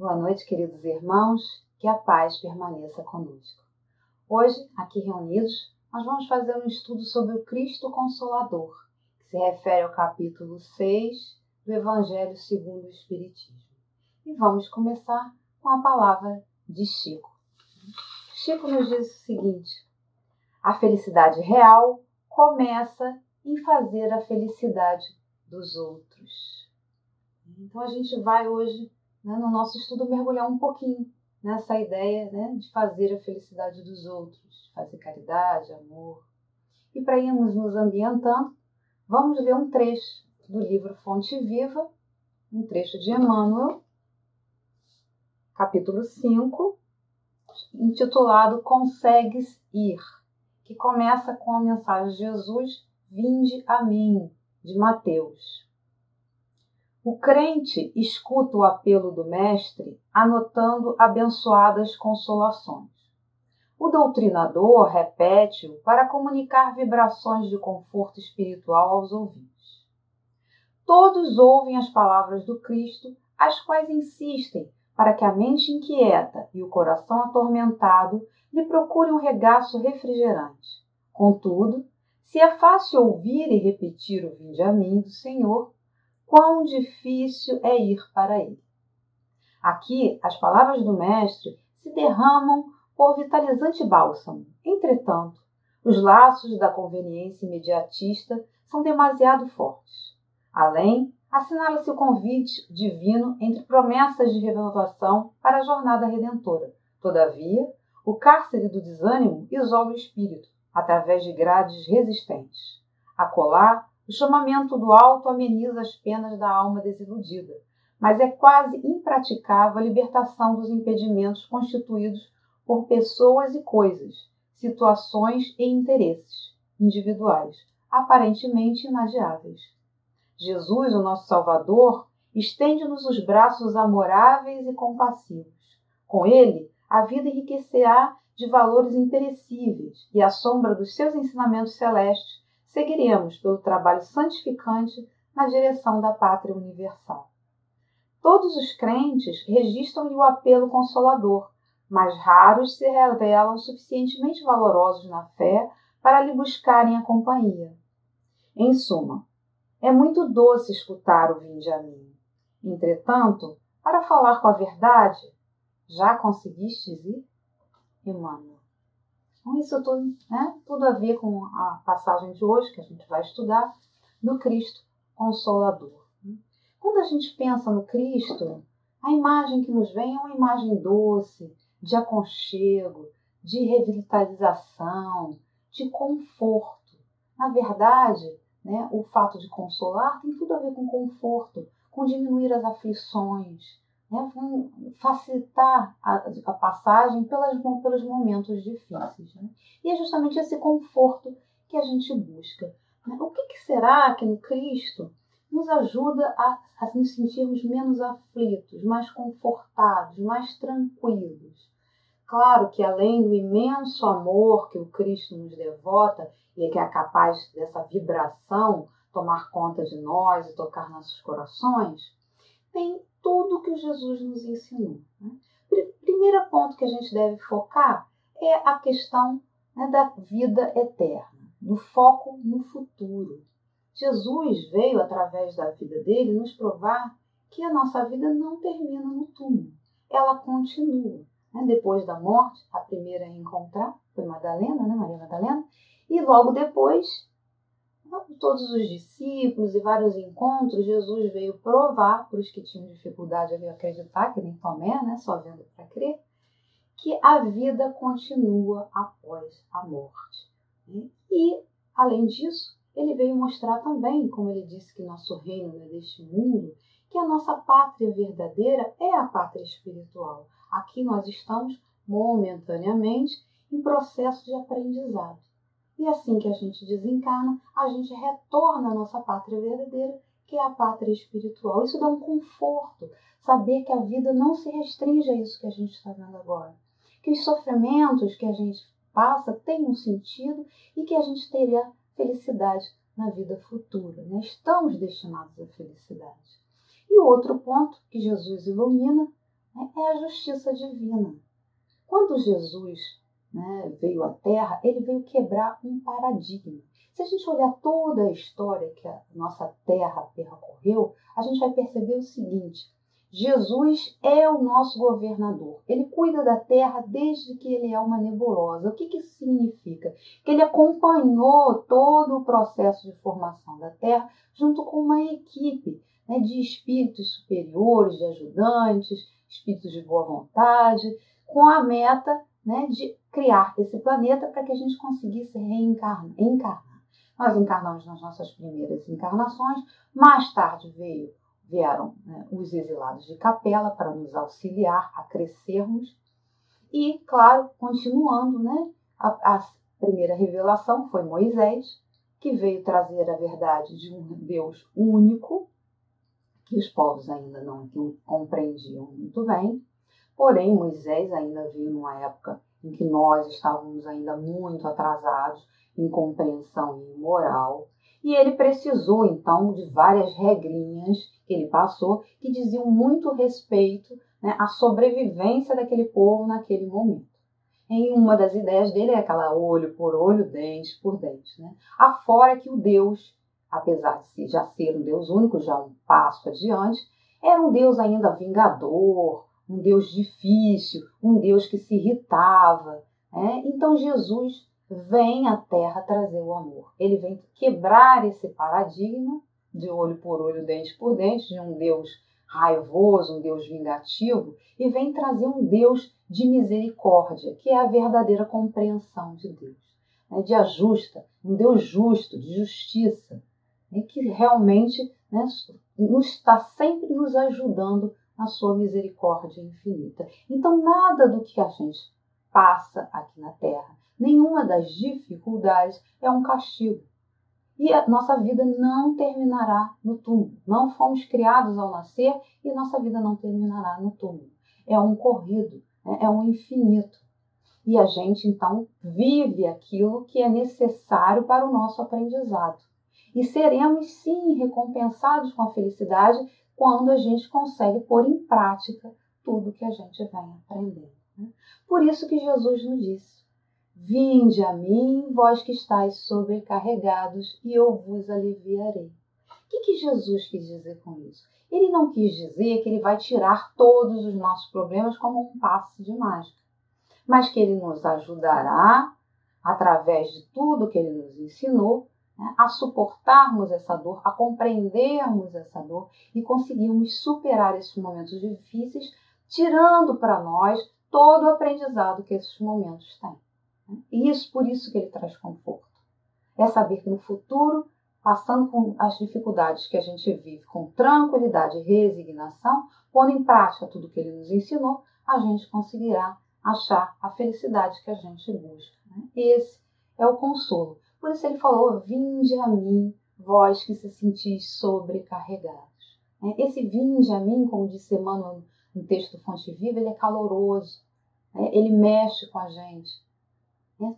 Boa noite, queridos irmãos, que a paz permaneça conosco. Hoje, aqui reunidos, nós vamos fazer um estudo sobre o Cristo Consolador, que se refere ao capítulo 6 do Evangelho segundo o Espiritismo. E vamos começar com a palavra de Chico. Chico nos diz o seguinte: a felicidade real começa em fazer a felicidade dos outros. Então a gente vai hoje né, no nosso estudo, mergulhar um pouquinho nessa ideia né, de fazer a felicidade dos outros, fazer caridade, amor. E para irmos nos ambientando, vamos ler um trecho do livro Fonte Viva, um trecho de Emmanuel, capítulo 5, intitulado Consegues Ir, que começa com a mensagem de Jesus: Vinde a mim, de Mateus. O crente escuta o apelo do Mestre, anotando abençoadas consolações. O doutrinador repete-o para comunicar vibrações de conforto espiritual aos ouvintes. Todos ouvem as palavras do Cristo, as quais insistem para que a mente inquieta e o coração atormentado lhe procurem um regaço refrigerante. Contudo, se é fácil ouvir e repetir o vinde a mim do Senhor, quão difícil é ir para ele. Aqui, as palavras do Mestre se derramam por vitalizante bálsamo. Entretanto, os laços da conveniência imediatista são demasiado fortes. Além, assinala-se o convite divino entre promessas de renovação para a jornada redentora. Todavia, o cárcere do desânimo isola o espírito, através de grades resistentes. Acolá, o chamamento do alto ameniza as penas da alma desiludida, mas é quase impraticável a libertação dos impedimentos constituídos por pessoas e coisas, situações e interesses individuais, aparentemente inadiáveis. Jesus, o nosso Salvador, estende-nos os braços amoráveis e compassivos. Com ele, a vida enriquecerá de valores imperecíveis e, à sombra dos seus ensinamentos celestes, seguiremos pelo trabalho santificante na direção da pátria universal. Todos os crentes registram-lhe o apelo consolador, mas raros se revelam suficientemente valorosos na fé para lhe buscarem a companhia. Em suma, é muito doce escutar o vinde a mim. Entretanto, para falar com a verdade, já conseguistes ir? Emmanuel. Então, isso tudo, né, tudo a ver com a passagem de hoje, que a gente vai estudar, do Cristo Consolador. Quando a gente pensa no Cristo, a imagem que nos vem é uma imagem doce, de aconchego, de revitalização, de conforto. Na verdade, né, o fato de consolar tem tudo a ver com conforto, com diminuir as aflições, vão facilitar a, a passagem pelas, pelos momentos difíceis. Né? E é justamente esse conforto que a gente busca. Né? O que, que, será que no Cristo nos ajuda a, a nos sentirmos menos aflitos, mais confortados, mais tranquilos? Claro que além do imenso amor que o Cristo nos devota e que é capaz dessa vibração tomar conta de nós e tocar nossos corações, tem tudo que Jesus nos ensinou. Né? Primeiro ponto que a gente deve focar é a questão né, da vida eterna, do foco no futuro. Jesus veio, através da vida dele, nos provar que a nossa vida não termina no túmulo, ela continua. Né? Depois da morte, a primeira a encontrar foi Madalena, né? Maria Madalena, e logo depois todos os discípulos e vários encontros, Jesus veio provar para os que tinham dificuldade de acreditar, que nem Tomé, né, só vendo para crer, que a vida continua após a morte. E, além disso, ele veio mostrar também, como ele disse que nosso reino é deste mundo, que a nossa pátria verdadeira é a pátria espiritual. Aqui nós estamos momentaneamente em processo de aprendizado. E assim que a gente desencarna, a gente retorna à nossa pátria verdadeira, que é a pátria espiritual. Isso dá um conforto, saber que a vida não se restringe a isso que a gente está vendo agora. Que os sofrimentos que a gente passa têm um sentido e que a gente terá felicidade na vida futura. Né? Estamos destinados à felicidade. E o outro ponto que Jesus ilumina né, é a justiça divina. Quando Jesus né, veio à Terra, ele veio quebrar um paradigma. Se a gente olhar toda a história que a nossa Terra percorreu, a gente vai perceber o seguinte: Jesus é o nosso governador. Ele cuida da terra desde que ele é uma nebulosa. O que, que isso significa? Que ele acompanhou todo o processo de formação da terra junto com uma equipe né, de espíritos superiores, de ajudantes, espíritos de boa vontade, com a meta né, de criar esse planeta para que a gente conseguisse reencarnar. Encarnar. Nós encarnamos nas nossas primeiras encarnações, mais tarde veio vieram né, os exilados de capela para nos auxiliar a crescermos. E, claro, continuando, né, a, a primeira revelação foi Moisés, que veio trazer a verdade de um Deus único, que os povos ainda não compreendiam muito bem. Porém, Moisés ainda veio numa época em que nós estávamos ainda muito atrasados em compreensão e moral. E ele precisou então de várias regrinhas que ele passou que diziam muito respeito né, à sobrevivência daquele povo naquele momento. Em uma das ideias dele é aquela olho por olho, dente por dente. Né? Afora que o Deus, apesar de já ser um Deus único, já um passo adiante, era um Deus ainda vingador, um Deus difícil, um Deus que se irritava. Né? Então Jesus vem à Terra trazer o amor. Ele vem quebrar esse paradigma de olho por olho, dente por dente, de um Deus raivoso, um Deus vingativo, e vem trazer um Deus de misericórdia, que é a verdadeira compreensão de Deus, né, de ajusta, um Deus justo, de justiça, né, que realmente né, nos está sempre nos ajudando na sua misericórdia infinita. Então, nada do que a gente passa aqui na Terra, nenhuma das dificuldades é um castigo. E a nossa vida não terminará no túmulo. Não fomos criados ao nascer e nossa vida não terminará no túmulo. É um corrido, né? é um infinito. E a gente então vive aquilo que é necessário para o nosso aprendizado. E seremos sim recompensados com a felicidade quando a gente consegue pôr em prática tudo que a gente vem aprendendo. Né? Por isso que Jesus nos disse: Vinde a mim, vós que estáis sobrecarregados, e eu vos aliviarei. O que, que Jesus quis dizer com isso? Ele não quis dizer que ele vai tirar todos os nossos problemas como um passe de mágica, mas que ele nos ajudará, através de tudo que ele nos ensinou, né, a suportarmos essa dor, a compreendermos essa dor e conseguirmos superar esses momentos difíceis, tirando para nós todo o aprendizado que esses momentos têm. E isso por isso que ele traz conforto. É saber que no futuro, passando com as dificuldades que a gente vive com tranquilidade e resignação, pondo em prática tudo que ele nos ensinou, a gente conseguirá achar a felicidade que a gente busca. Né? Esse é o consolo. Por isso ele falou: Vinde a mim, vós que se sentis sobrecarregados. Né? Esse vinde a mim, como disse Emmanuel no texto Fonte Viva, ele é caloroso, né? ele mexe com a gente.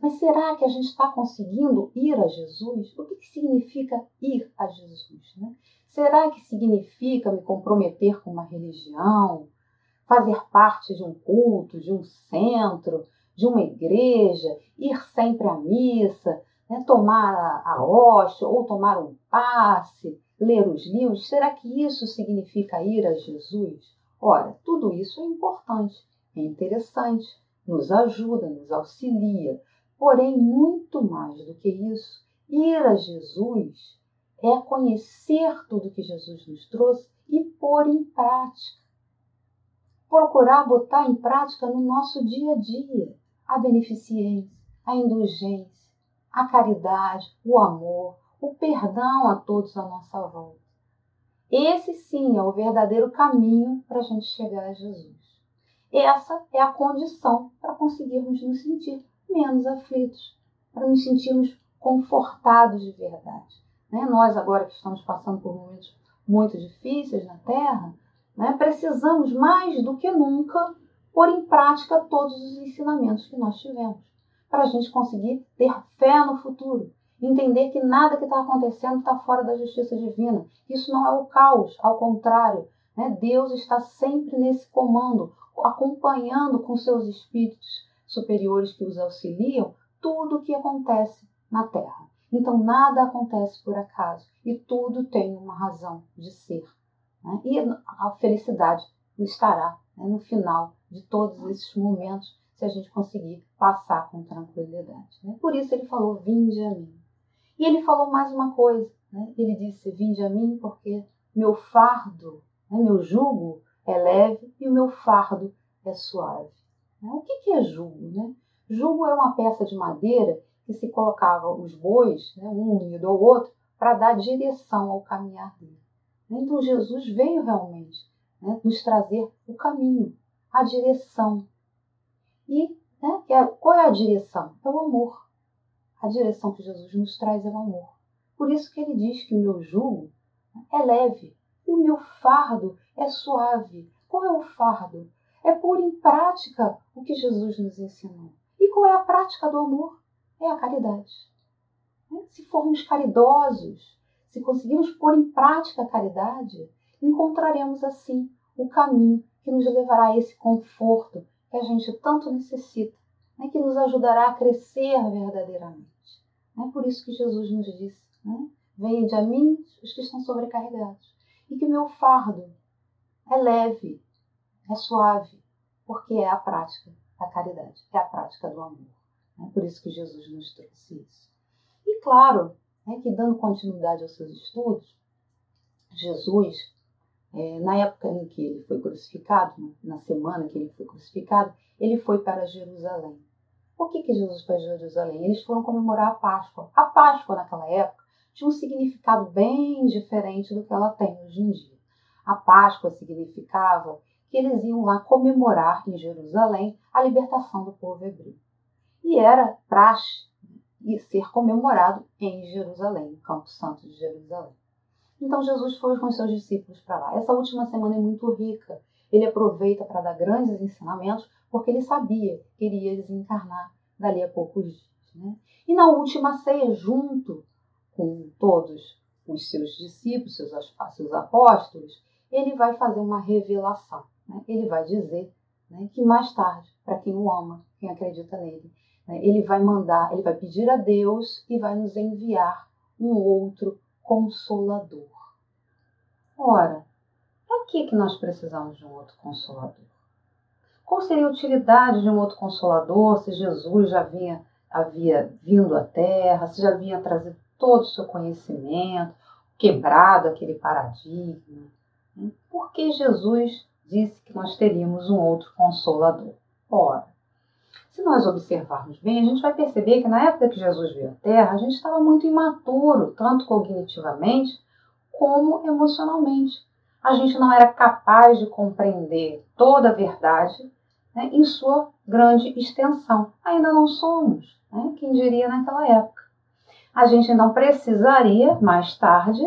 Mas será que a gente está conseguindo ir a Jesus? O que, significa ir a Jesus? Né? Será que significa me comprometer com uma religião, fazer parte de um culto, de um centro, de uma igreja, ir sempre à missa, né? tomar a, a hóstia ou tomar um passe, ler os livros? Será que isso significa ir a Jesus? Ora, tudo isso é importante, é interessante, nos ajuda, nos auxilia, Porém, muito mais do que isso, ir a Jesus é conhecer tudo que Jesus nos trouxe e pôr em prática. Procurar botar em prática no nosso dia a dia a beneficência, a indulgência, a caridade, o amor, o perdão a todos à nossa volta. Esse sim é o verdadeiro caminho para a gente chegar a Jesus. Essa é a condição para conseguirmos nos sentir menos aflitos, para nos sentirmos confortados de verdade. Né? Nós, agora que estamos passando por momentos muito difíceis na Terra, né, precisamos mais do que nunca pôr em prática todos os ensinamentos que nós tivemos, para a gente conseguir ter fé no futuro, entender que nada que está acontecendo está fora da justiça divina. Isso não é o caos, ao contrário, né? Deus está sempre nesse comando, acompanhando com seus espíritos superiores que os auxiliam tudo o que acontece na Terra. Então nada acontece por acaso e tudo tem uma razão de ser. Né? E a felicidade estará né, no final de todos esses momentos se a gente conseguir passar com tranquilidade. Né? Por isso ele falou: Vinde a mim. E ele falou mais uma coisa: né? ele disse: Vinde a mim, porque meu fardo, né, meu jugo é leve e o meu fardo é suave. Né? O que é jugo? Né? Jugo era uma peça de madeira que se colocava os bois, né, um unido ao outro, para dar direção ao caminhar dele. Então Jesus veio realmente né, nos trazer o caminho, a direção. E né, é, qual é a direção? É o amor. A direção que Jesus nos traz é o amor. Por isso que ele diz que o meu jugo é leve e o meu fardo é suave. Qual é o fardo? É pôr em prática o que Jesus nos ensinou. E qual é a prática do amor? É a caridade. Né? Se formos caridosos, se conseguirmos pôr em prática a caridade, encontraremos assim o caminho que nos levará a esse conforto que a gente tanto necessita, né? que nos ajudará a crescer verdadeiramente. É por isso que Jesus nos disse: né? Vende a mim os que estão sobrecarregados, e que meu fardo é leve, é suave, porque é a prática da caridade, é a prática do amor. É por isso que Jesus nos trouxe isso. E claro, né, que dando continuidade aos seus estudos, Jesus, é, na época em que ele foi crucificado, na semana que ele foi crucificado, ele foi para Jerusalém. Por que, que Jesus foi para Jerusalém? Eles foram comemorar a Páscoa. A Páscoa, naquela época, tinha um significado bem diferente do que ela tem hoje em dia. A Páscoa significava que eles iam lá comemorar em Jerusalém a libertação do povo hebreu. E era praxe ser comemorado em Jerusalém, no Campo Santo de Jerusalém. Então Jesus foi com seus discípulos para lá. Essa última semana é muito rica. Ele aproveita para dar grandes ensinamentos, porque ele sabia que iria desencarnar dali a poucos dias. Né? E na última ceia, junto com todos os seus discípulos, seus, seus apóstolos, ele vai fazer uma revelação. Né? Ele vai dizer né, que mais tarde, para quem o ama, quem acredita nele, né, ele vai mandar, ele vai pedir a Deus e vai nos enviar um outro consolador. Ora, para que, que nós precisamos de um outro consolador? Qual seria a utilidade de um outro consolador se Jesus já vinha, havia vindo à Terra, se já havia trazido todo o seu conhecimento, quebrado aquele paradigma? Por que Jesus disse que nós teríamos um outro consolador? Ora, se nós observarmos bem, a gente vai perceber que na época que Jesus veio à Terra, a gente estava muito imaturo, tanto cognitivamente como emocionalmente. A gente não era capaz de compreender toda a verdade né, em sua grande extensão. Ainda não somos, né, quem diria naquela época. A gente então precisaria, mais tarde,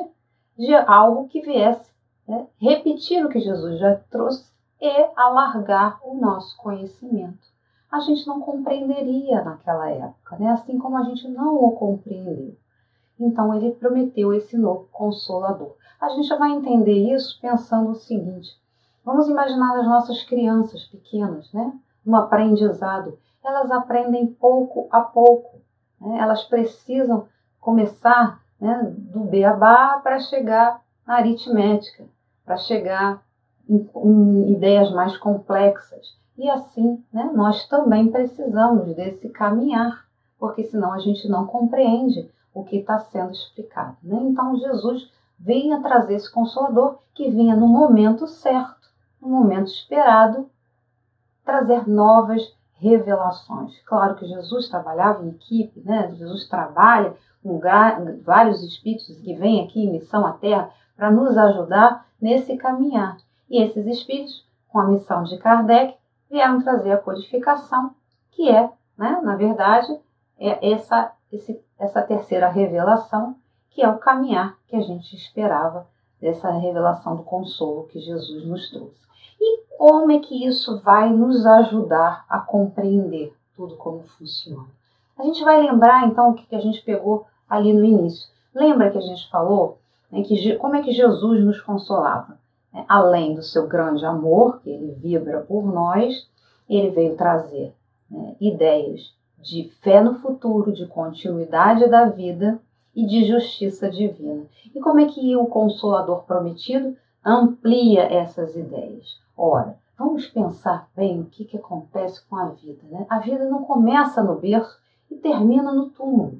de algo que viesse né, repetir o que Jesus já trouxe e alargar o nosso conhecimento a gente não compreenderia naquela época, né? assim como a gente não o compreendeu. Então ele prometeu esse novo consolador. A gente vai entender isso pensando o seguinte: vamos imaginar as nossas crianças pequenas, né? No aprendizado, elas aprendem pouco a pouco. Né? Elas precisam começar né, do beabá para chegar na aritmética, para chegar em, em ideias mais complexas. E assim, né, nós também precisamos desse caminhar, porque senão a gente não compreende o que está sendo explicado. Né? Então, Jesus vinha trazer esse consolador que vinha no momento certo, no momento esperado, trazer novas revelações. Claro que Jesus trabalhava em equipe, né? Jesus trabalha com vários espíritos que vêm aqui em missão à Terra para nos ajudar nesse caminhar. E esses espíritos, com a missão de Kardec, vieram trazer a codificação, que é, né, na verdade, é essa, esse, essa terceira revelação, que é o caminhar que a gente esperava dessa revelação do consolo que Jesus nos trouxe. E como é que isso vai nos ajudar a compreender tudo como funciona? A gente vai lembrar então o que a gente pegou ali no início. Lembra que a gente falou né, que como é que Jesus nos consolava? Né, além do seu grande amor, que ele vibra por nós, ele veio trazer né, ideias de fé no futuro, de continuidade da vida e de justiça divina. E como é que o Consolador prometido amplia essas ideias? Ora, vamos pensar bem o que, que acontece com a vida. Né? A vida não começa no berço e termina no túmulo.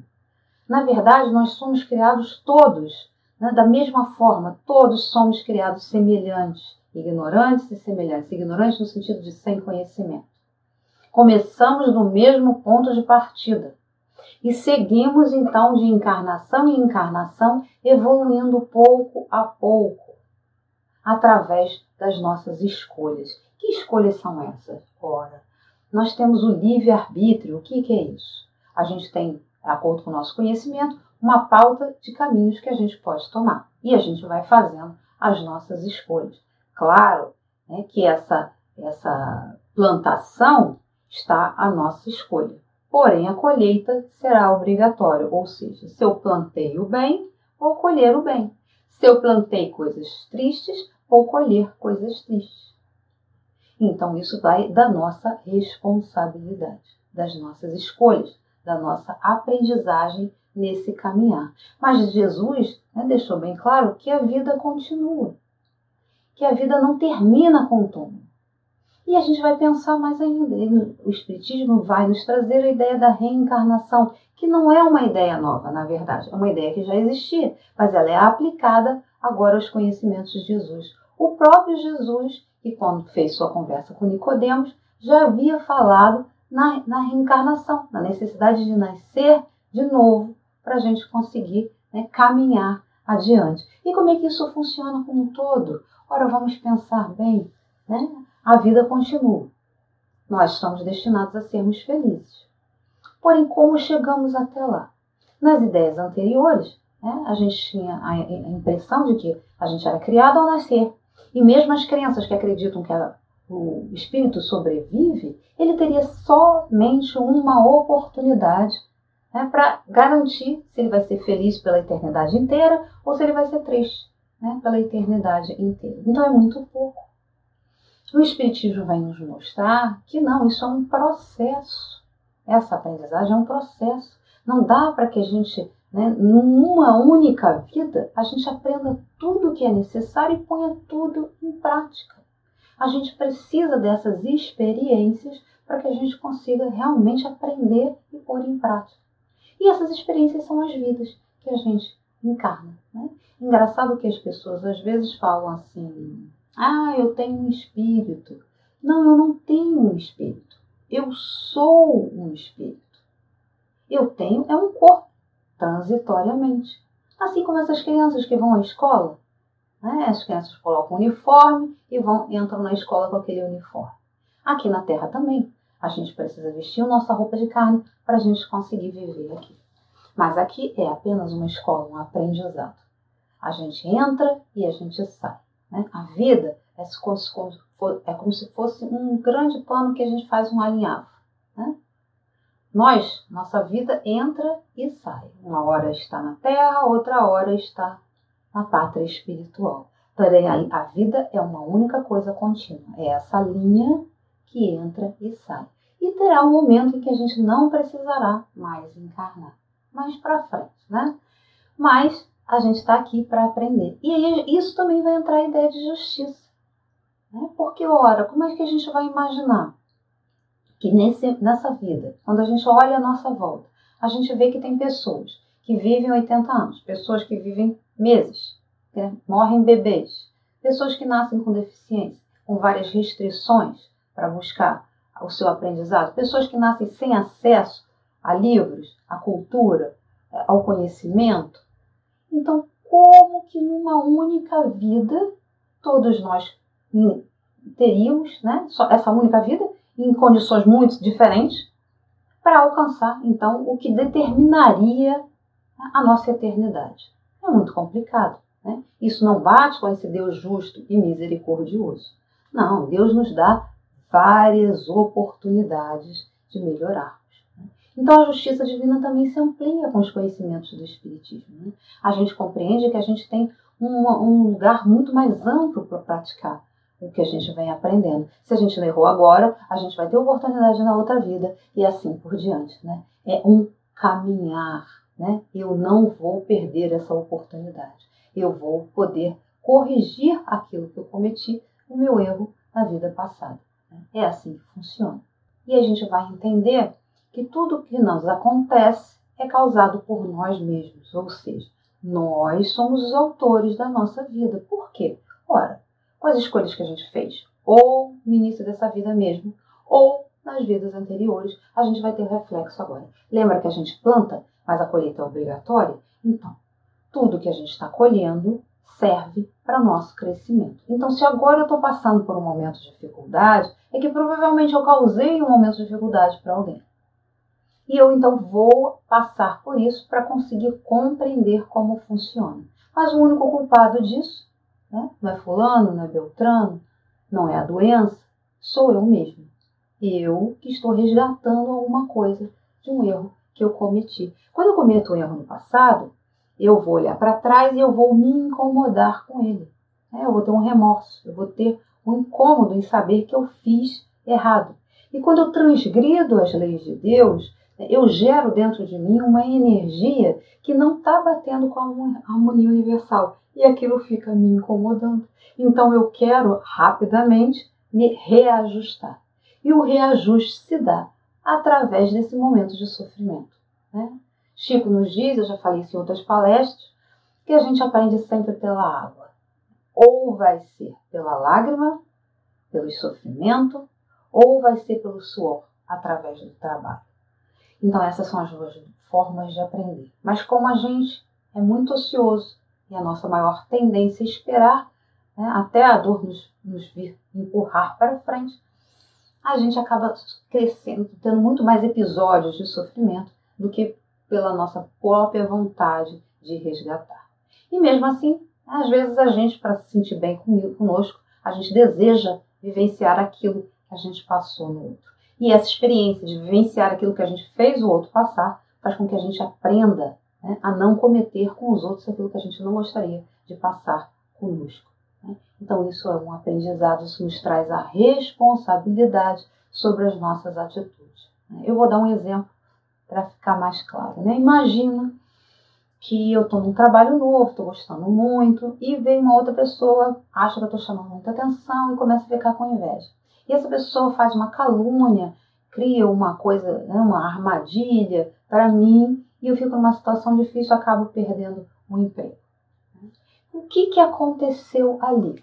Na verdade, nós somos criados todos da mesma forma, todos somos criados semelhantes, ignorantes e semelhantes. Ignorantes no sentido de sem conhecimento. Começamos no mesmo ponto de partida e seguimos então de encarnação em encarnação, evoluindo pouco a pouco, através das nossas escolhas. Que escolhas são essas? Ora, nós temos o livre-arbítrio. O que, que é isso? A gente tem, de acordo com o nosso conhecimento, uma pauta de caminhos que a gente pode tomar. E a gente vai fazendo as nossas escolhas. Claro né, que essa, essa plantação está a nossa escolha. Porém, a colheita será obrigatória, ou seja, se eu plantei o bem, vou colher o bem. Se eu plantei coisas tristes, vou colher coisas tristes. Então, isso vai da nossa responsabilidade, das nossas escolhas, da nossa aprendizagem nesse caminhar. Mas Jesus né, deixou bem claro que a vida continua, que a vida não termina com o túmulo. E a gente vai pensar mais ainda. O Espiritismo vai nos trazer a ideia da reencarnação, que não é uma ideia nova, na verdade, é uma ideia que já existia, mas ela é aplicada agora aos conhecimentos de Jesus. O próprio Jesus, que quando fez sua conversa com Nicodemos, já havia falado na, na reencarnação, na necessidade de nascer de novo para a gente conseguir né, caminhar adiante. E como é que isso funciona como um todo? Ora, vamos pensar bem, né? A vida continua. Nós estamos destinados a sermos felizes. Porém, como chegamos até lá? Nas ideias anteriores, né, a gente tinha a impressão de que a gente era criado ao nascer. E mesmo as crianças que acreditam que a, o espírito sobrevive, ele teria somente uma oportunidade né, para garantir se ele vai ser feliz pela eternidade inteira ou se ele vai ser triste né, pela eternidade inteira. Então é muito pouco. O Espiritismo vai nos mostrar que não, isso é um processo. Essa aprendizagem é um processo. Não dá para que a gente, né, numa única vida, a gente aprenda tudo o que é necessário e ponha tudo em prática. A gente precisa dessas experiências para que a gente consiga realmente aprender e pôr em prática. E essas experiências são as vidas que a gente encarna. Né? Engraçado que as pessoas às vezes falam assim: ah, eu tenho um espírito. Não, eu não tenho um espírito. Eu sou um espírito. Eu tenho é um corpo, transitoriamente. Assim como essas crianças que vão à escola. Né? As crianças colocam uniforme e vão entram na escola com aquele uniforme. Aqui na Terra também. A gente precisa vestir nossa roupa de carne para a gente conseguir viver aqui. Mas aqui é apenas uma escola, um aprendizado. A gente entra e a gente sai. Né? A vida é como, se, é como se fosse um grande pano que a gente faz um alinhavo. Né? Nós, nossa vida entra e sai. Uma hora está na terra, outra hora está na pátria espiritual. Porém, a vida é uma única coisa contínua. É essa linha que entra e sai. E terá um momento em que a gente não precisará mais encarnar. Mais para frente, né? Mas a gente está aqui para aprender. E aí, isso também vai entrar a ideia de justiça. Né? Porque, ora, como é que a gente vai imaginar que nesse, nessa vida, quando a gente olha a nossa volta, a gente vê que tem pessoas que vivem 80 anos, pessoas que vivem meses, né? morrem bebês, pessoas que nascem com deficiência, com várias restrições para buscar o seu aprendizado, pessoas que nascem sem acesso a livros, à cultura, ao conhecimento, então, como que numa única vida todos nós teríamos né, essa única vida em condições muito diferentes para alcançar então o que determinaria a nossa eternidade? É muito complicado. Né? Isso não bate com esse Deus justo e misericordioso. Não, Deus nos dá várias oportunidades de melhorarmos. Né? Então a justiça divina também se amplia com os conhecimentos do Espiritismo. Né? A gente compreende que a gente tem um, um lugar muito mais amplo para praticar o que a gente vem aprendendo. Se a gente não errou agora, a gente vai ter oportunidade na outra vida e assim por diante. Né? É um caminhar. Né? Eu não vou perder essa oportunidade. Eu vou poder corrigir aquilo que eu cometi, o meu erro na vida passada. Né? É assim que funciona. E a gente vai entender que tudo que nos acontece é causado por nós mesmos, ou seja, nós somos os autores da nossa vida. Por quê? Ora, com as escolhas que a gente fez, ou no início dessa vida mesmo, ou nas vidas anteriores, a gente vai ter o reflexo agora. Lembra que a gente planta, mas a colheita é obrigatória? Então, tudo que a gente está colhendo serve para nosso crescimento. Então, se agora eu estou passando por um momento de dificuldade, é que provavelmente eu causei um momento de dificuldade para alguém. E eu então vou passar por isso para conseguir compreender como funciona. Mas o único culpado disso né? não é fulano, não é Beltrano, não é a doença, sou eu mesmo. Eu que estou resgatando alguma coisa de um erro que eu cometi. Quando eu cometo um erro no passado, eu vou olhar para trás e eu vou me incomodar com ele. Né? Eu vou ter um remorso, eu vou ter um incômodo em saber que eu fiz errado. E quando eu transgrido as leis de Deus, eu gero dentro de mim uma energia que não está batendo com a harmonia universal e aquilo fica me incomodando. Então eu quero rapidamente me reajustar. E o reajuste se dá através desse momento de sofrimento. Né? Chico nos diz, eu já falei isso em outras palestras, que a gente aprende sempre pela água. Ou vai ser pela lágrima, pelo sofrimento, ou vai ser pelo suor, através do trabalho. Então, essas são as duas formas de aprender. Mas, como a gente é muito ocioso e a nossa maior tendência é esperar né, até a dor nos, nos vir empurrar para frente, a gente acaba crescendo, tendo muito mais episódios de sofrimento do que pela nossa própria vontade de resgatar. E mesmo assim, às vezes a gente, para se sentir bem conosco, a gente deseja vivenciar aquilo que a gente passou no outro. E essa experiência de vivenciar aquilo que a gente fez o outro passar faz com que a gente aprenda né, a não cometer com os outros aquilo que a gente não gostaria de passar conosco. Então, isso é um aprendizado, isso nos traz a responsabilidade sobre as nossas atitudes. Né? Eu vou dar um exemplo para ficar mais claro. Né? Imagina que eu estou num trabalho novo, estou gostando muito, e vem uma outra pessoa, acha que eu estou chamando muita atenção e começa a ficar com inveja. E essa pessoa faz uma calúnia, cria uma coisa, né, uma armadilha para mim, e eu fico numa situação difícil, acabo perdendo o emprego. O que, que aconteceu ali?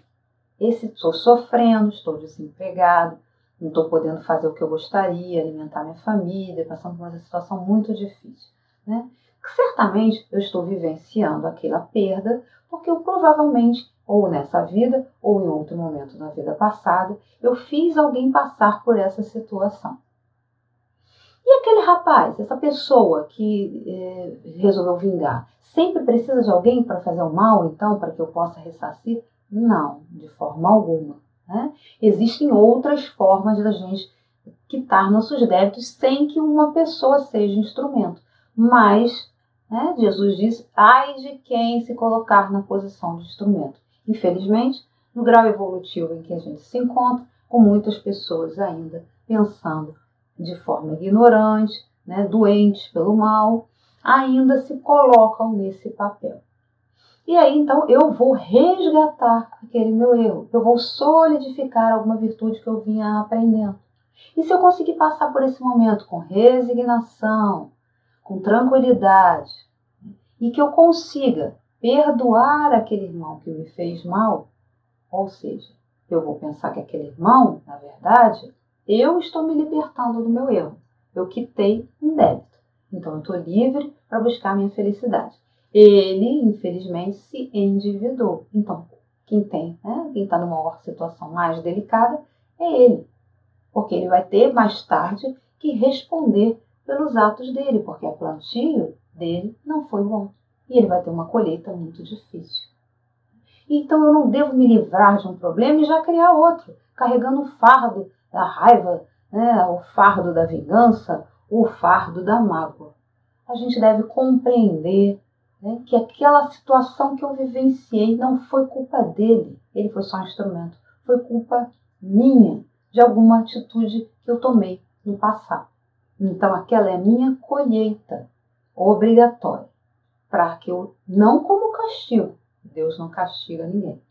Esse estou sofrendo, estou desempregado, não estou podendo fazer o que eu gostaria, alimentar minha família, passando por uma situação muito difícil. Né? Certamente eu estou vivenciando aquela perda, porque eu provavelmente ou nessa vida, ou em outro momento na vida passada, eu fiz alguém passar por essa situação. E aquele rapaz, essa pessoa que eh, resolveu vingar, sempre precisa de alguém para fazer o mal, então, para que eu possa ressarcir? Não, de forma alguma. Né? Existem outras formas da gente quitar nossos débitos sem que uma pessoa seja instrumento. Mas, né, Jesus diz: ai de quem se colocar na posição de instrumento. Infelizmente, no grau evolutivo em que a gente se encontra, com muitas pessoas ainda pensando de forma ignorante, né, doentes pelo mal, ainda se colocam nesse papel. E aí então eu vou resgatar aquele meu erro, eu vou solidificar alguma virtude que eu vinha aprendendo. E se eu conseguir passar por esse momento com resignação, com tranquilidade, e que eu consiga perdoar aquele irmão que me fez mal, ou seja, eu vou pensar que aquele irmão, na verdade, eu estou me libertando do meu erro. Eu quitei um débito. Então eu estou livre para buscar minha felicidade. Ele, infelizmente, se endividou. Então, quem tem, né, quem está numa situação mais delicada é ele. Porque ele vai ter mais tarde que responder pelos atos dele, porque o plantio dele não foi bom e ele vai ter uma colheita muito difícil. Então eu não devo me livrar de um problema e já criar outro, carregando o fardo da raiva, né, o fardo da vingança, o fardo da mágoa. A gente deve compreender né, que aquela situação que eu vivenciei não foi culpa dele, ele foi só um instrumento, foi culpa minha, de alguma atitude que eu tomei no passado. Então, aquela é minha colheita obrigatória, para que eu, não como castigo, Deus não castiga ninguém,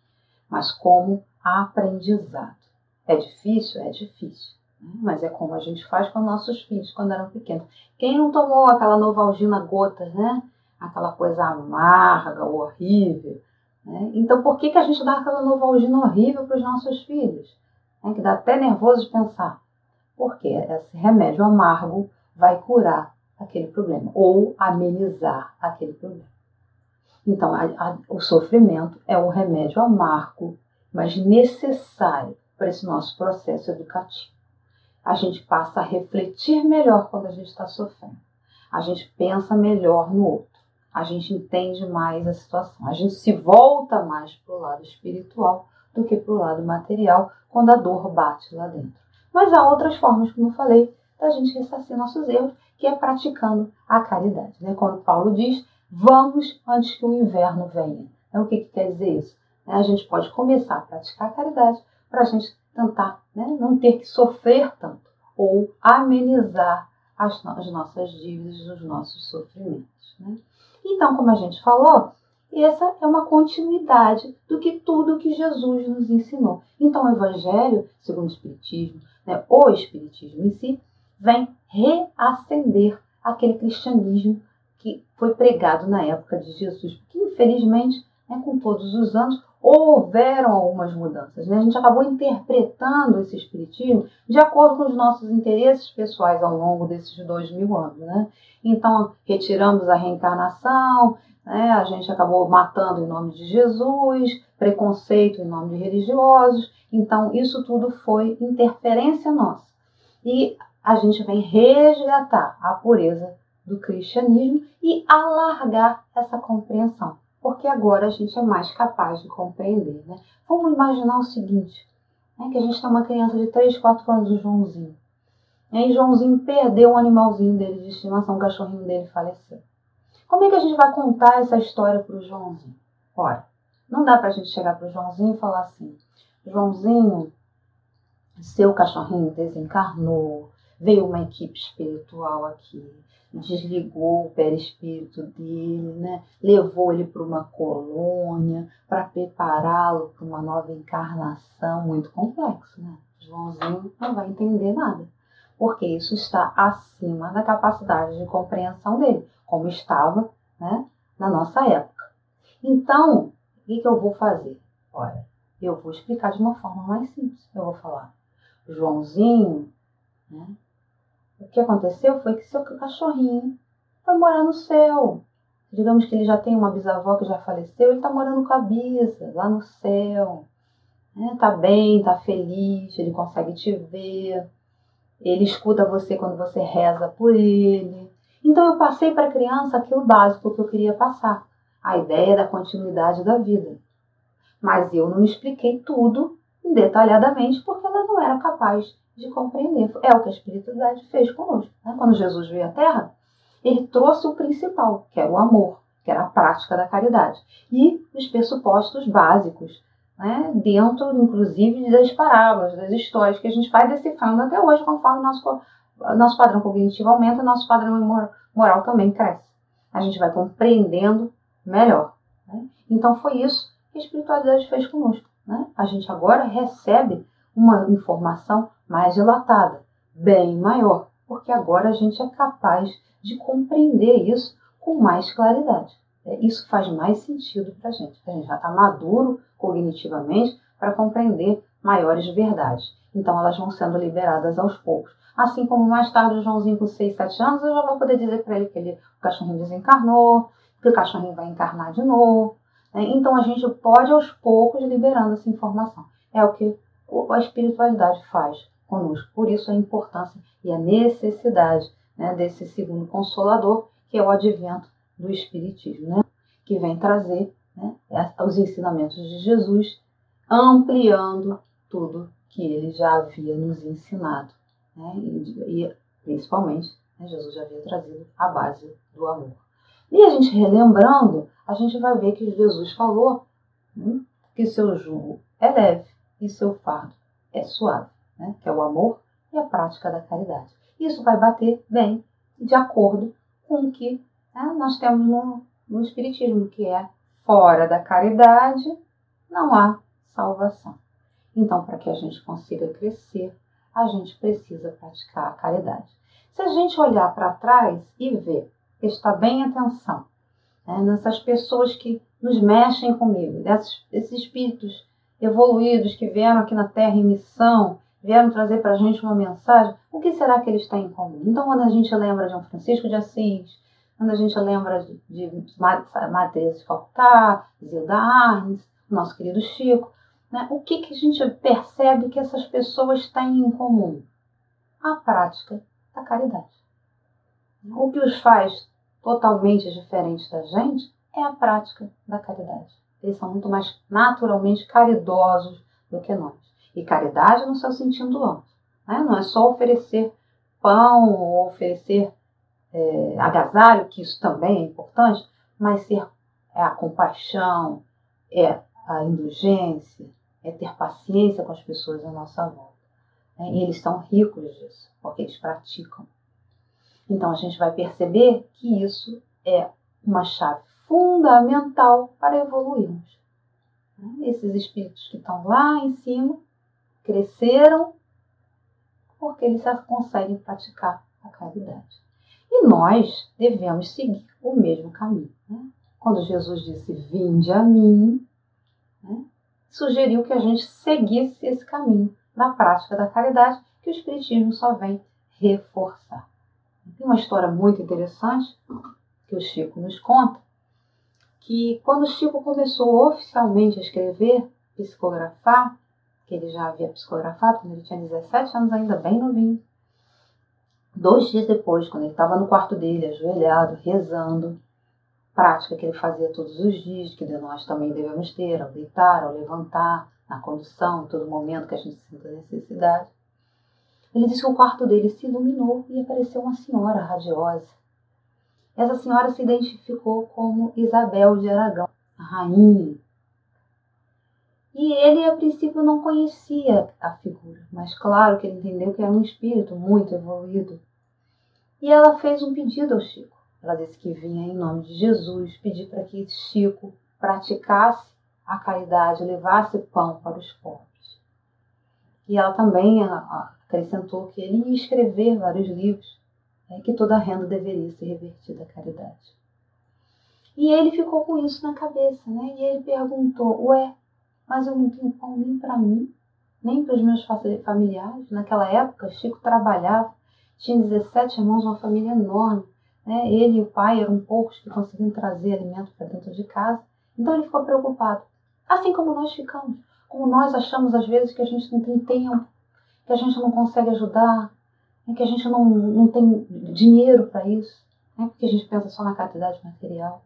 mas como aprendizado. É difícil? É difícil. Mas é como a gente faz com nossos filhos quando eram pequenos. Quem não tomou aquela novalgina gotas, né? aquela coisa amarga, horrível. Né? Então, por que, que a gente dá aquela novalgina horrível para os nossos filhos? É que dá até nervoso de pensar. Porque esse remédio amargo vai curar aquele problema ou amenizar aquele problema. Então, a, a, o sofrimento é um remédio amargo, mas necessário para esse nosso processo educativo. A gente passa a refletir melhor quando a gente está sofrendo. A gente pensa melhor no outro a gente entende mais a situação, a gente se volta mais para o lado espiritual do que para o lado material quando a dor bate lá dentro. Mas há outras formas, como eu falei, da gente ressarcir nossos erros, que é praticando a caridade. Né? Quando Paulo diz, vamos antes que o inverno venha. É o que, que quer dizer isso? A gente pode começar a praticar a caridade para a gente tentar né, não ter que sofrer tanto ou amenizar as, as nossas dívidas, os nossos sofrimentos. Né? Então, como a gente falou, essa é uma continuidade do que tudo que Jesus nos ensinou. Então, o Evangelho, segundo o Espiritismo, né, o Espiritismo em si, vem reacender aquele cristianismo que foi pregado na época de Jesus, que infelizmente, né, com todos os anos, houveram algumas mudanças. Né? A gente acabou interpretando esse espiritismo de acordo com os nossos interesses pessoais ao longo desses dois mil anos. Né? Então, retiramos a reencarnação, né? a gente acabou matando em nome de Jesus, preconceito em nome de religiosos. Então, isso tudo foi interferência nossa. E a gente vem resgatar a pureza do cristianismo e alargar essa compreensão porque agora a gente é mais capaz de compreender. Né? Vamos imaginar o seguinte, né, que a gente tem uma criança de 3, 4 anos, o Joãozinho. E aí Joãozinho perdeu um animalzinho dele de estimação, o cachorrinho dele faleceu. Como é que a gente vai contar essa história para o Joãozinho? Ora, não dá para a gente chegar para o Joãozinho e falar assim, Joãozinho, seu cachorrinho desencarnou, veio uma equipe espiritual aqui, desligou o perispírito dele, né? levou ele para uma colônia para prepará-lo para uma nova encarnação muito complexo. Né? Joãozinho não vai entender nada, porque isso está acima da capacidade de compreensão dele, como estava né, na nossa época. Então, o que, que eu vou fazer? Olha, eu vou explicar de uma forma mais simples. Eu vou falar, Joãozinho, né, o que aconteceu foi que seu cachorrinho foi morar no céu. Digamos que ele já tem uma bisavó que já faleceu, ele está morando com a bisa, lá no céu. Está né? bem, está feliz, ele consegue te ver, ele escuta você quando você reza por ele. Então eu passei para a criança aquilo básico que eu queria passar, a ideia da continuidade da vida. Mas eu não expliquei tudo detalhadamente porque ela não era capaz de compreender. É o que a espiritualidade fez conosco. Né? Quando Jesus veio à Terra, ele trouxe o principal, que era o amor, que era a prática da caridade, e os pressupostos básicos, né? dentro, inclusive, das parábolas, das histórias que a gente vai decifrando até hoje, conforme o nosso, nosso padrão cognitivo aumenta, nosso padrão moral também cresce. A gente vai compreendendo melhor. Né? Então, foi isso que a espiritualidade fez conosco. Né? A gente agora recebe uma informação mais dilatada, bem maior, porque agora a gente é capaz de compreender isso com mais claridade. É, isso faz mais sentido para a gente. A gente já está maduro cognitivamente para compreender maiores verdades. Então elas vão sendo liberadas aos poucos. Assim como mais tarde o Joãozinho com 6, 7 anos, eu já vou poder dizer para ele que ele, o cachorrinho desencarnou, que o cachorrinho vai encarnar de novo. Né? Então a gente pode aos poucos liberando essa informação. É o que a espiritualidade faz conosco. Por isso a importância e a necessidade né, desse segundo consolador, que é o advento do Espiritismo, né, que vem trazer né, os ensinamentos de Jesus, ampliando tudo que ele já havia nos ensinado, né, e, e principalmente Né? Jesus já havia trazido a base do amor. E a gente relembrando, a gente vai ver que Jesus falou né, que seu jugo é leve e seu fardo é suave, né? que é o amor e a prática da caridade. Isso vai bater bem de acordo com o que né, nós temos no, no Espiritismo, que é fora da caridade não há salvação. Então, para que a gente consiga crescer, a gente precisa praticar a caridade. Se a gente olhar para trás e ver, prestar bem atenção né, nessas pessoas que nos mexem comigo, desses, desses espíritos evoluídos que vieram aqui na Terra em missão, vieram trazer para a gente uma mensagem, o que será que eles têm em comum? Então, quando a gente lembra de um Francisco de Assis, quando a gente lembra de, de Madre Calcutá, Zilda Arnes, nosso querido Chico, né, o que, que a gente percebe que essas pessoas têm em comum? A prática da caridade. O que os faz totalmente diferentes da gente é a prática da caridade. Eles são muito mais naturalmente caridosos do que nós. E caridade no seu sentido amplo. Né? Não é só oferecer pão ou oferecer é, agasalho, que isso também é importante, mas ser é a compaixão, é a indulgência, é ter paciência com as pessoas à nossa volta. Né? E eles são ricos disso, porque eles praticam. Então a gente vai perceber que isso é uma chave fundamental para evoluirmos. Né? Esses espíritos que estão lá em cima cresceram porque eles conseguem praticar a caridade. E nós devemos seguir o mesmo caminho. Né? Quando Jesus disse: Vinde a mim, né? sugeriu que a gente seguisse esse caminho na prática da caridade, que o Espiritismo só vem reforçar. Tem uma história muito interessante que o Chico nos conta, que quando o Chico começou oficialmente a escrever, psicografar, que ele já havia psicografado quando ele tinha 17 anos, ainda bem novinho, Dois dias depois, quando ele estava no quarto dele, ajoelhado, rezando, prática que ele fazia todos os dias, que nós também devemos ter, ao deitar, ao levantar, na condução, em todo momento que a gente sinta necessidade. Ele disse que o quarto dele se iluminou e apareceu uma senhora radiosa. Essa senhora se identificou como Isabel de Aragão, a rainha. E ele, a princípio, não conhecia a figura, mas claro que ele entendeu que era um espírito muito evoluído. E ela fez um pedido ao Chico. Ela disse que vinha em nome de Jesus pedir para que Chico praticasse a caridade, levasse pão para os pobres. E ela também acrescentou que ele ia escrever vários livros, né, que toda a renda deveria ser revertida à caridade. E ele ficou com isso na cabeça, né? E ele perguntou: Ué, mas eu não tenho pão nem para mim, nem para os meus familiares. Naquela época, Chico trabalhava, tinha 17 irmãos, uma família enorme. Né? Ele e o pai eram poucos que conseguiam trazer alimento para dentro de casa. Então ele ficou preocupado. Assim como nós ficamos. Como nós achamos às vezes que a gente não tem tempo, que a gente não consegue ajudar, né? que a gente não, não tem dinheiro para isso, né? porque a gente pensa só na caridade material.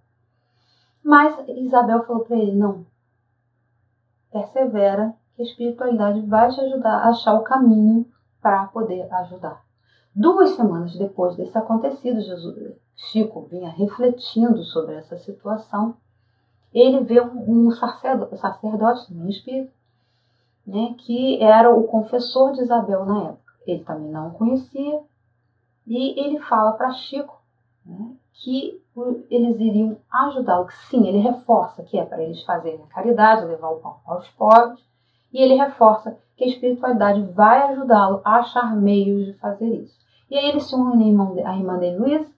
Mas Isabel falou para ele: não, persevera, que a espiritualidade vai te ajudar a achar o caminho para poder ajudar. Duas semanas depois desse acontecido, Jesus, Chico vinha refletindo sobre essa situação. Ele vê um, um sacerdote, também espírito, né, que era o confessor de Isabel na época. Ele também não o conhecia. E ele fala para Chico né, que eles iriam ajudá-lo. Sim, ele reforça que é para eles fazerem a caridade, levar o pão aos pobres. E ele reforça que a espiritualidade vai ajudá-lo a achar meios de fazer isso. E aí eles se unem à irmã de Luiz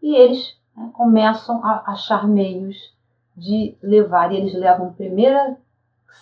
e eles né, começam a achar meios de levar. E eles levam primeira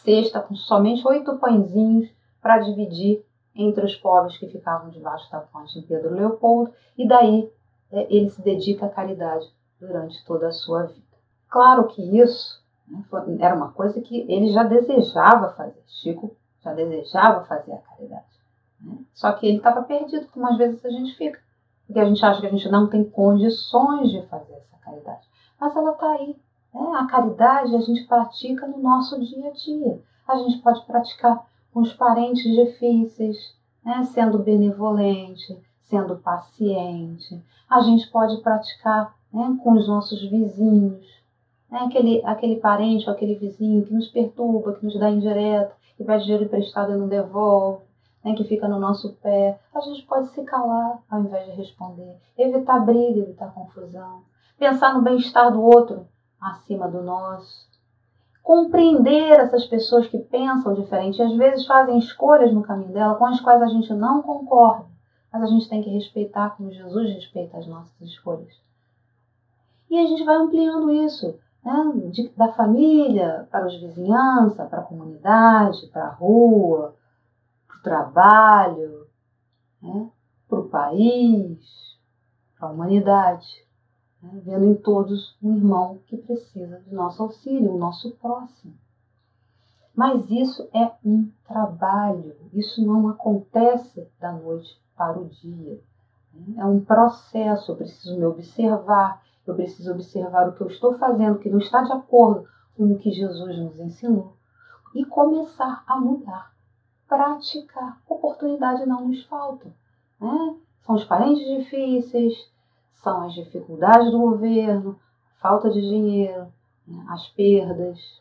cesta com somente oito pãezinhos para dividir entre os pobres que ficavam debaixo da ponte em Pedro Leopoldo. E daí é, ele se dedica à caridade durante toda a sua vida. Claro que isso né, era uma coisa que ele já desejava fazer. Chico já desejava fazer a caridade. Né? Só que ele estava perdido, como às vezes a gente fica. Porque a gente acha que a gente não tem condições de fazer essa caridade. Mas ela está aí. Né? A caridade a gente pratica no nosso dia a dia. A gente pode praticar com os parentes difíceis, né? sendo benevolente, sendo paciente. A gente pode praticar né, com os nossos vizinhos, né, aquele, aquele parente ou aquele vizinho que nos perturba, que nos dá indireta, que pede dinheiro emprestado e não devolve, né, que fica no nosso pé. A gente pode se calar ao invés de responder, evitar briga, evitar confusão, pensar no bem-estar do outro acima do nosso compreender essas pessoas que pensam diferente e às vezes fazem escolhas no caminho dela com as quais a gente não concorda, mas a gente tem que respeitar como Jesus respeita as nossas escolhas. E a gente vai ampliando isso, né? De, da família para os vizinhança, para a comunidade, para a rua, para o trabalho, né? para o país, para a humanidade né, vendo em todos um irmão que precisa de nosso auxílio, o nosso próximo. Mas isso é um trabalho, isso não acontece da noite para o dia. É um processo, eu preciso me observar, eu preciso observar o que eu estou fazendo que não está de acordo com o que Jesus nos ensinou e começar a mudar, praticar. Oportunidade não nos falta. Né? São os parentes difíceis, são as dificuldades do governo, falta de dinheiro, né, as perdas.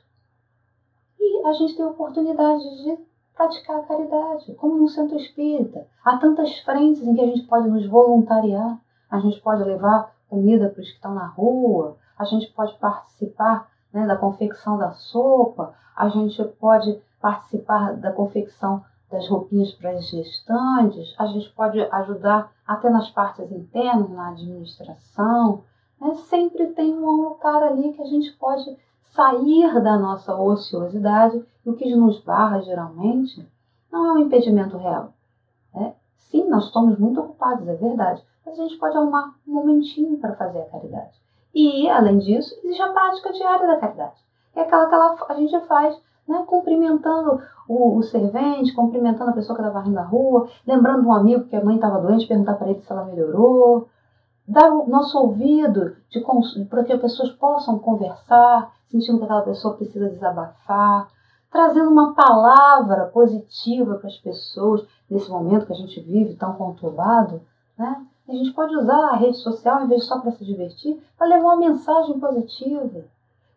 E a gente tem oportunidade de praticar a caridade, como no centro espírita. Há tantas frentes em que a gente pode nos voluntariar, a gente pode levar comida para os que estão na rua, a gente pode participar né, da confecção da sopa, a gente pode participar da confecção das roupinhas para as gestantes, a gente pode ajudar até nas partes internas, na administração. Né? Sempre tem um lugar ali que a gente pode sair da nossa ociosidade o que nos barra geralmente não é um impedimento real. Né? Sim, nós estamos muito ocupados, é verdade, mas a gente pode arrumar um momentinho para fazer a caridade. E, além disso, existe a prática diária da caridade. É aquela que ela, a gente faz né, cumprimentando o, o, servente, cumprimentando a pessoa que estava varrendo a rua, lembrando um amigo que a mãe estava doente, perguntar para ele se ela melhorou, dar o nosso ouvido para que as pessoas possam conversar, sentindo que aquela pessoa precisa desabafar, trazendo uma palavra positiva para as pessoas nesse momento que a gente vive tão conturbado, né? A gente pode usar a rede social, em vez de só para se divertir, para levar uma mensagem positiva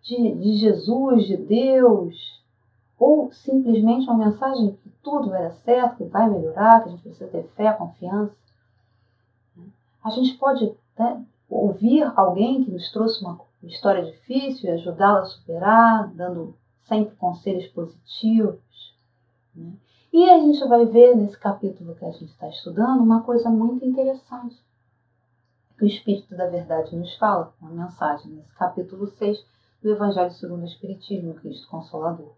de, de Jesus, de Deus, ou simplesmente uma mensagem que tudo vai dar certo, que vai melhorar, que a gente precisa ter fé, confiança. A gente pode né, ouvir alguém que nos trouxe uma história difícil e ajudá-la a superar, dando sempre conselhos positivos. Né? E a gente vai ver nesse capítulo que a gente está estudando uma coisa muito interessante. Que o Espírito da Verdade nos fala, uma mensagem nesse capítulo 6 do Evangelho segundo o Espiritismo, Cristo Consolador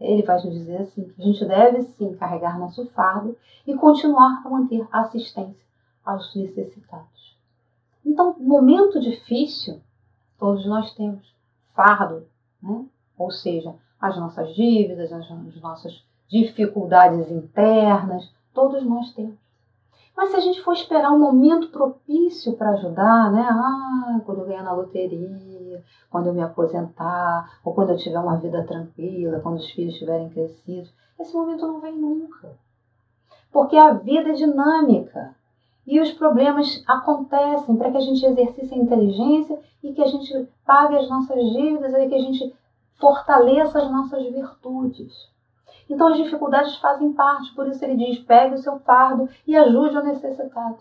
ele vai nos dizer assim que a gente deve sim carregar nosso fardo e continuar a manter assistência aos necessitados. Então, momento difícil, todos nós temos fardo, né? ou seja, as nossas dívidas, as nossas dificuldades internas, todos nós temos. Mas se a gente for esperar um momento propício para ajudar, né? Ah, quando eu ganhar na loteria, quando eu me aposentar, ou quando eu tiver uma vida tranquila, quando os filhos estiverem crescidos, esse momento não vem nunca. Porque a vida é dinâmica. E os problemas acontecem para que a gente exercite a inteligência e que a gente pague as nossas dívidas e que a gente fortaleça as nossas virtudes. Então as dificuldades fazem parte, por isso ele diz: pegue o seu fardo e ajude o necessitado.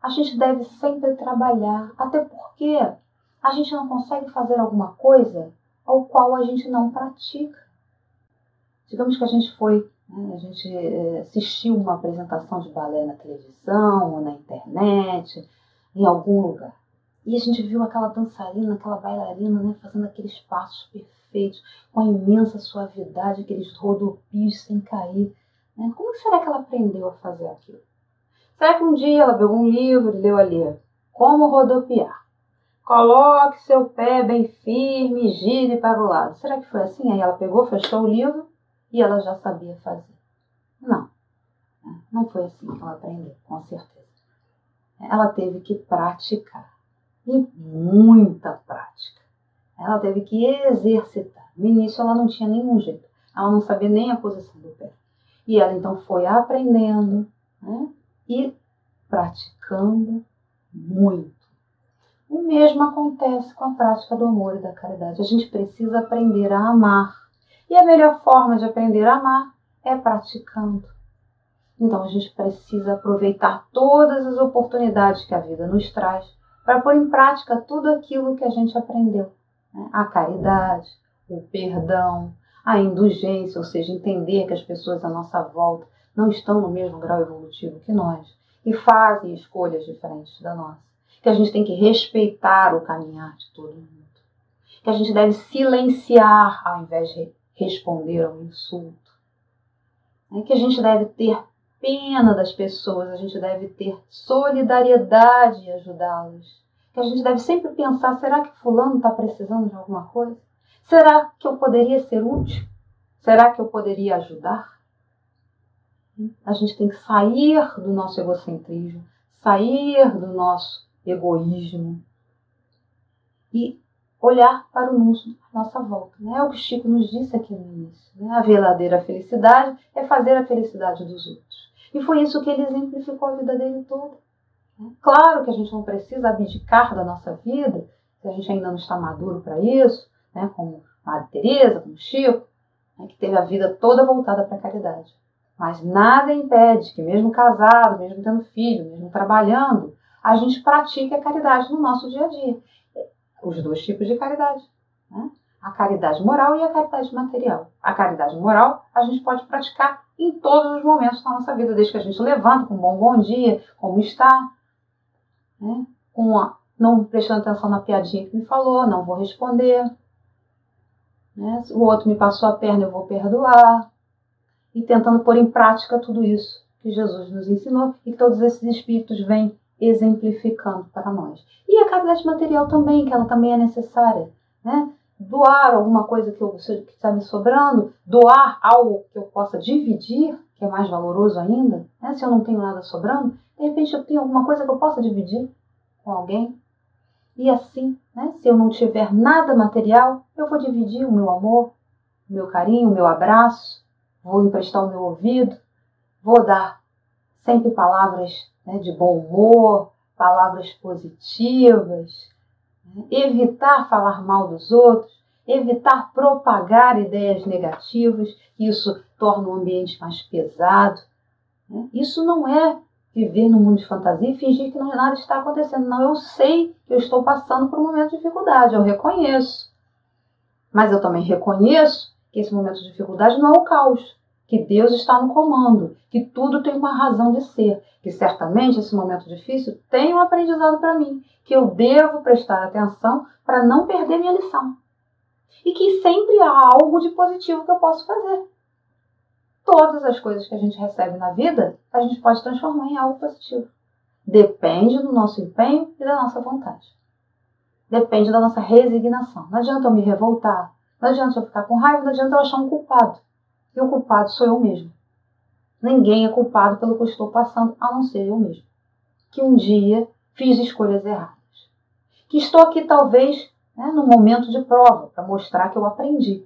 A gente deve sempre trabalhar, até porque a gente não consegue fazer alguma coisa ao qual a gente não pratica. Digamos que a gente foi, a gente eh, assistiu uma apresentação de balé na televisão ou na internet, em algum lugar. E a gente viu aquela dançarina, aquela bailarina, né, fazendo aqueles passos perfeitos, com a imensa suavidade, aqueles rodopios sem cair. Né? Como será que ela aprendeu a fazer aquilo? Será que um dia ela pegou um livro e leu ali Como rodopiar? Coloque seu pé bem firme e gire para o lado. Será que foi assim? Aí ela pegou, fechou o livro e ela já sabia fazer. Não, né? não foi assim que ela aprendeu, com certeza. Ela teve que praticar e muita prática. Ela teve que exercitar. No início ela não tinha nenhum jeito, ela não sabia nem a posição do pé. E ela então foi aprendendo né? e praticando muito. O mesmo acontece com a prática do amor e da caridade. A gente precisa aprender a amar. E a melhor forma de aprender a amar é praticando. Então a gente precisa aproveitar todas as oportunidades que a vida nos traz para pôr em prática tudo aquilo que a gente aprendeu. Né? A caridade, o perdão, a indulgência, ou seja, entender que as pessoas à nossa volta não estão no mesmo grau evolutivo que nós e fazem escolhas diferentes da nossa que a gente tem que respeitar o caminhar de todo mundo, que a gente deve silenciar ao invés de responder ao insulto, né? que a gente deve ter pena das pessoas, a gente deve ter solidariedade e ajudá-las, que a gente deve sempre pensar: será que Fulano está precisando de alguma coisa? Será que eu poderia ser útil? Será que eu poderia ajudar? A gente tem que sair do nosso egocentrismo, sair do nosso egoísmo e olhar para o mundo à nossa volta. Né? É o que Chico nos disse aqui no início. Né? A verdadeira felicidade é fazer a felicidade dos outros. E foi isso que ele exemplificou a vida dele toda. Né? Claro que a gente não precisa abdicar da nossa vida, se a gente ainda não está maduro para isso, né? como Madre Teresa, como Chico, né? que teve a vida toda voltada para a caridade. Mas nada impede que, mesmo casado, mesmo tendo filho, mesmo trabalhando, a gente pratique a caridade no nosso dia a dia. Os dois tipos de caridade. Né? A caridade moral e a caridade material. A caridade moral a gente pode praticar em todos os momentos da nossa vida, desde que a gente levanta com um bom bom dia, como está, né? com a, não prestando atenção na piadinha que me falou, não vou responder. Né? O outro me passou a perna, eu vou perdoar. E tentando pôr em prática tudo isso que Jesus nos ensinou e todos esses espíritos vêm exemplificando para nós. E a caridade material também, que ela também é necessária. Né? Doar alguma coisa que está me sobrando, doar algo que eu possa dividir, que é mais valoroso ainda. Né? Se eu não tenho nada sobrando, de repente eu tenho alguma coisa que eu possa dividir com alguém. E assim, né? se eu não tiver nada material, eu vou dividir o meu amor, o meu carinho, o meu abraço, vou emprestar o meu ouvido, vou dar sempre palavras né, de bom humor, palavras positivas, né, evitar falar mal dos outros, evitar propagar ideias negativas, isso torna o ambiente mais pesado. Né? Isso não é viver no mundo de fantasia e fingir que não, nada está acontecendo. Não, eu sei que eu estou passando por um momento de dificuldade, eu reconheço. Mas eu também reconheço que esse momento de dificuldade não é o caos que Deus está no comando, que tudo tem uma razão de ser, que certamente esse momento difícil tem um aprendizado para mim, que eu devo prestar atenção para não perder minha lição. E que sempre há algo de positivo que eu posso fazer. Todas as coisas que a gente recebe na vida, a gente pode transformar em algo positivo. Depende do nosso empenho e da nossa vontade. Depende da nossa resignação. Não adianta eu me revoltar, não adianta eu ficar com raiva, não adianta eu achar um culpado. E o culpado sou eu mesmo. Ninguém é culpado pelo que eu estou passando, a não ser eu mesmo. Que um dia fiz escolhas erradas. Que estou aqui, talvez, né, no momento de prova, para mostrar que eu aprendi.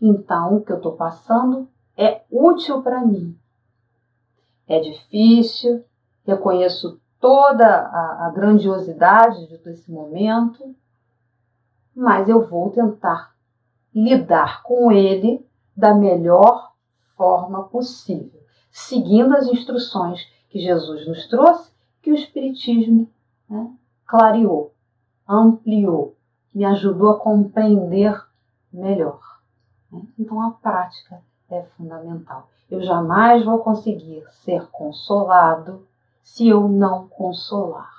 Então, o que eu estou passando é útil para mim. É difícil, reconheço toda a, a grandiosidade desse momento, mas eu vou tentar lidar com ele da melhor forma possível, seguindo as instruções que Jesus nos trouxe, que o Espiritismo né, clareou, ampliou, me ajudou a compreender melhor. Né? Então a prática é fundamental. Eu jamais vou conseguir ser consolado se eu não consolar.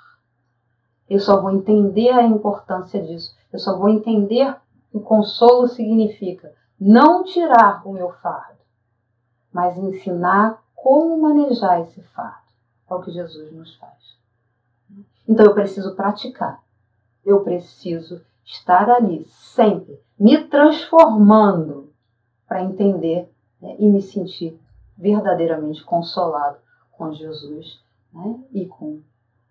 Eu só vou entender a importância disso. Eu só vou entender o consolo significa não tirar o meu fardo, mas ensinar como manejar esse fardo. É o que Jesus nos faz. Então eu preciso praticar. Eu preciso estar ali sempre, me transformando para entender né, e me sentir verdadeiramente consolado com Jesus né, e com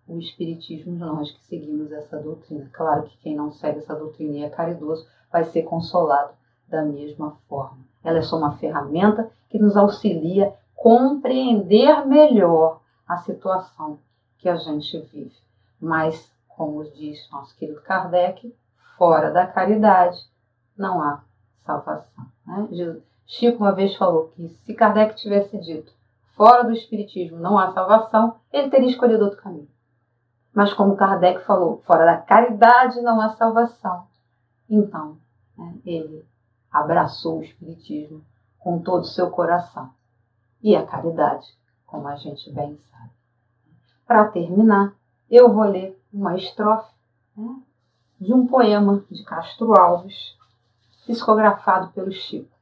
o Espiritismo, nós que seguimos essa doutrina. Claro que quem não segue essa doutrina e é caridoso vai ser consolado da mesma forma. Ela é só uma ferramenta que nos auxilia a compreender melhor a situação que a gente vive. Mas, como diz nosso querido Kardec, fora da caridade não há salvação. Né? Chico uma vez falou que se Kardec tivesse dito fora do Espiritismo não há salvação, ele teria escolhido outro caminho. Mas como Kardec falou, fora da caridade não há salvação. Então, né, ele abraçou o Espiritismo com todo o seu coração. E a caridade, como a gente bem sabe. Para terminar, eu vou ler uma estrofe né, de um poema de Castro Alves, psicografado pelo Chico.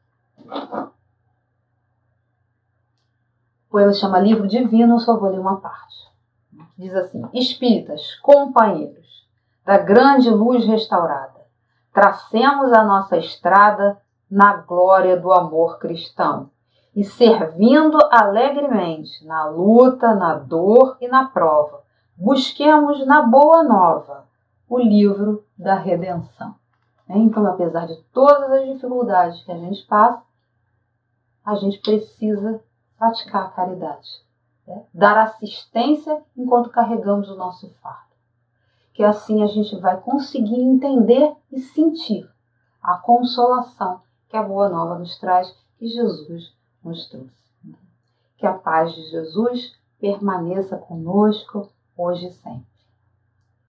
O poema chama Livro Divino, eu só vou ler uma parte. Diz assim: Espíritas, companheiros da grande luz restaurada, tracemos a nossa estrada na glória do amor cristão e servindo alegremente na luta, na dor e na prova, busquemos na boa nova o livro da redenção. Então, apesar de todas as dificuldades que a gente passa, a gente precisa praticar a caridade, né? dar assistência enquanto carregamos o nosso fardo. Que assim a gente vai conseguir entender e sentir a consolação que a Boa Nova nos traz, que Jesus nos trouxe. Que a paz de Jesus permaneça conosco hoje e sempre.